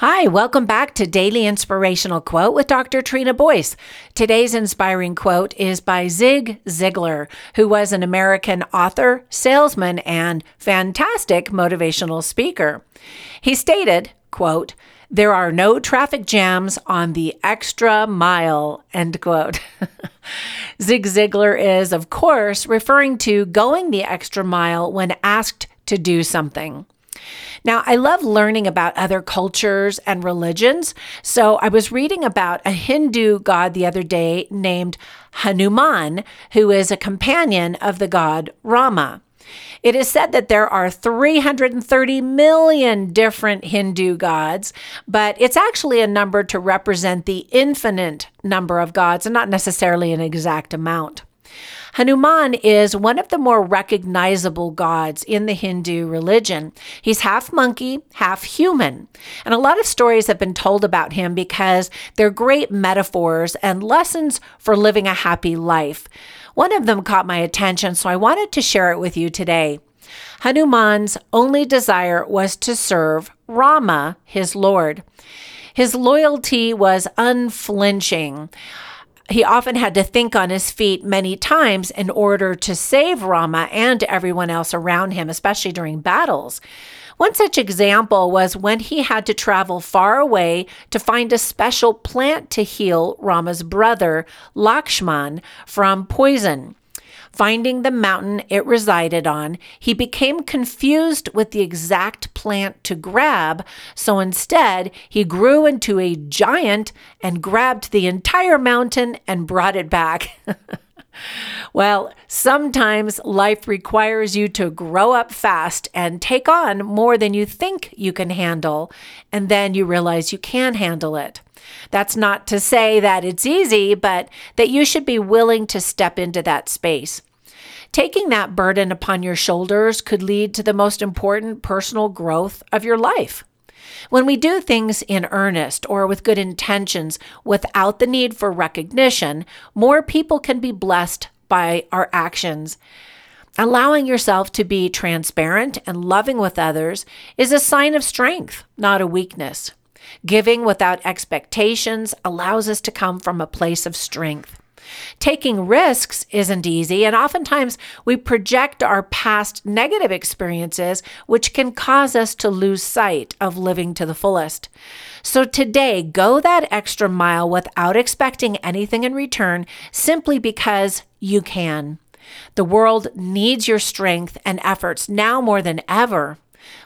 Hi, welcome back to Daily Inspirational Quote with Dr. Trina Boyce. Today's inspiring quote is by Zig Ziglar, who was an American author, salesman, and fantastic motivational speaker. He stated, quote, there are no traffic jams on the extra mile, end quote. Zig Ziglar is, of course, referring to going the extra mile when asked to do something. Now, I love learning about other cultures and religions. So I was reading about a Hindu god the other day named Hanuman, who is a companion of the god Rama. It is said that there are 330 million different Hindu gods, but it's actually a number to represent the infinite number of gods and not necessarily an exact amount. Hanuman is one of the more recognizable gods in the Hindu religion. He's half monkey, half human. And a lot of stories have been told about him because they're great metaphors and lessons for living a happy life. One of them caught my attention, so I wanted to share it with you today. Hanuman's only desire was to serve Rama, his lord. His loyalty was unflinching he often had to think on his feet many times in order to save Rama and everyone else around him, especially during battles. One such example was when he had to travel far away to find a special plant to heal Rama's brother, Lakshman, from poison. Finding the mountain it resided on, he became confused with the exact plant to grab, so instead he grew into a giant and grabbed the entire mountain and brought it back. Well, sometimes life requires you to grow up fast and take on more than you think you can handle, and then you realize you can handle it. That's not to say that it's easy, but that you should be willing to step into that space. Taking that burden upon your shoulders could lead to the most important personal growth of your life. When we do things in earnest or with good intentions without the need for recognition, more people can be blessed by our actions. Allowing yourself to be transparent and loving with others is a sign of strength, not a weakness. Giving without expectations allows us to come from a place of strength. Taking risks isn't easy, and oftentimes we project our past negative experiences, which can cause us to lose sight of living to the fullest. So today, go that extra mile without expecting anything in return simply because you can. The world needs your strength and efforts now more than ever.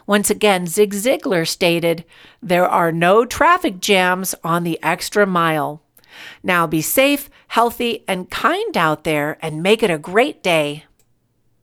Once again, Zig Ziglar stated, There are no traffic jams on the extra mile. Now be safe, healthy, and kind out there and make it a great day.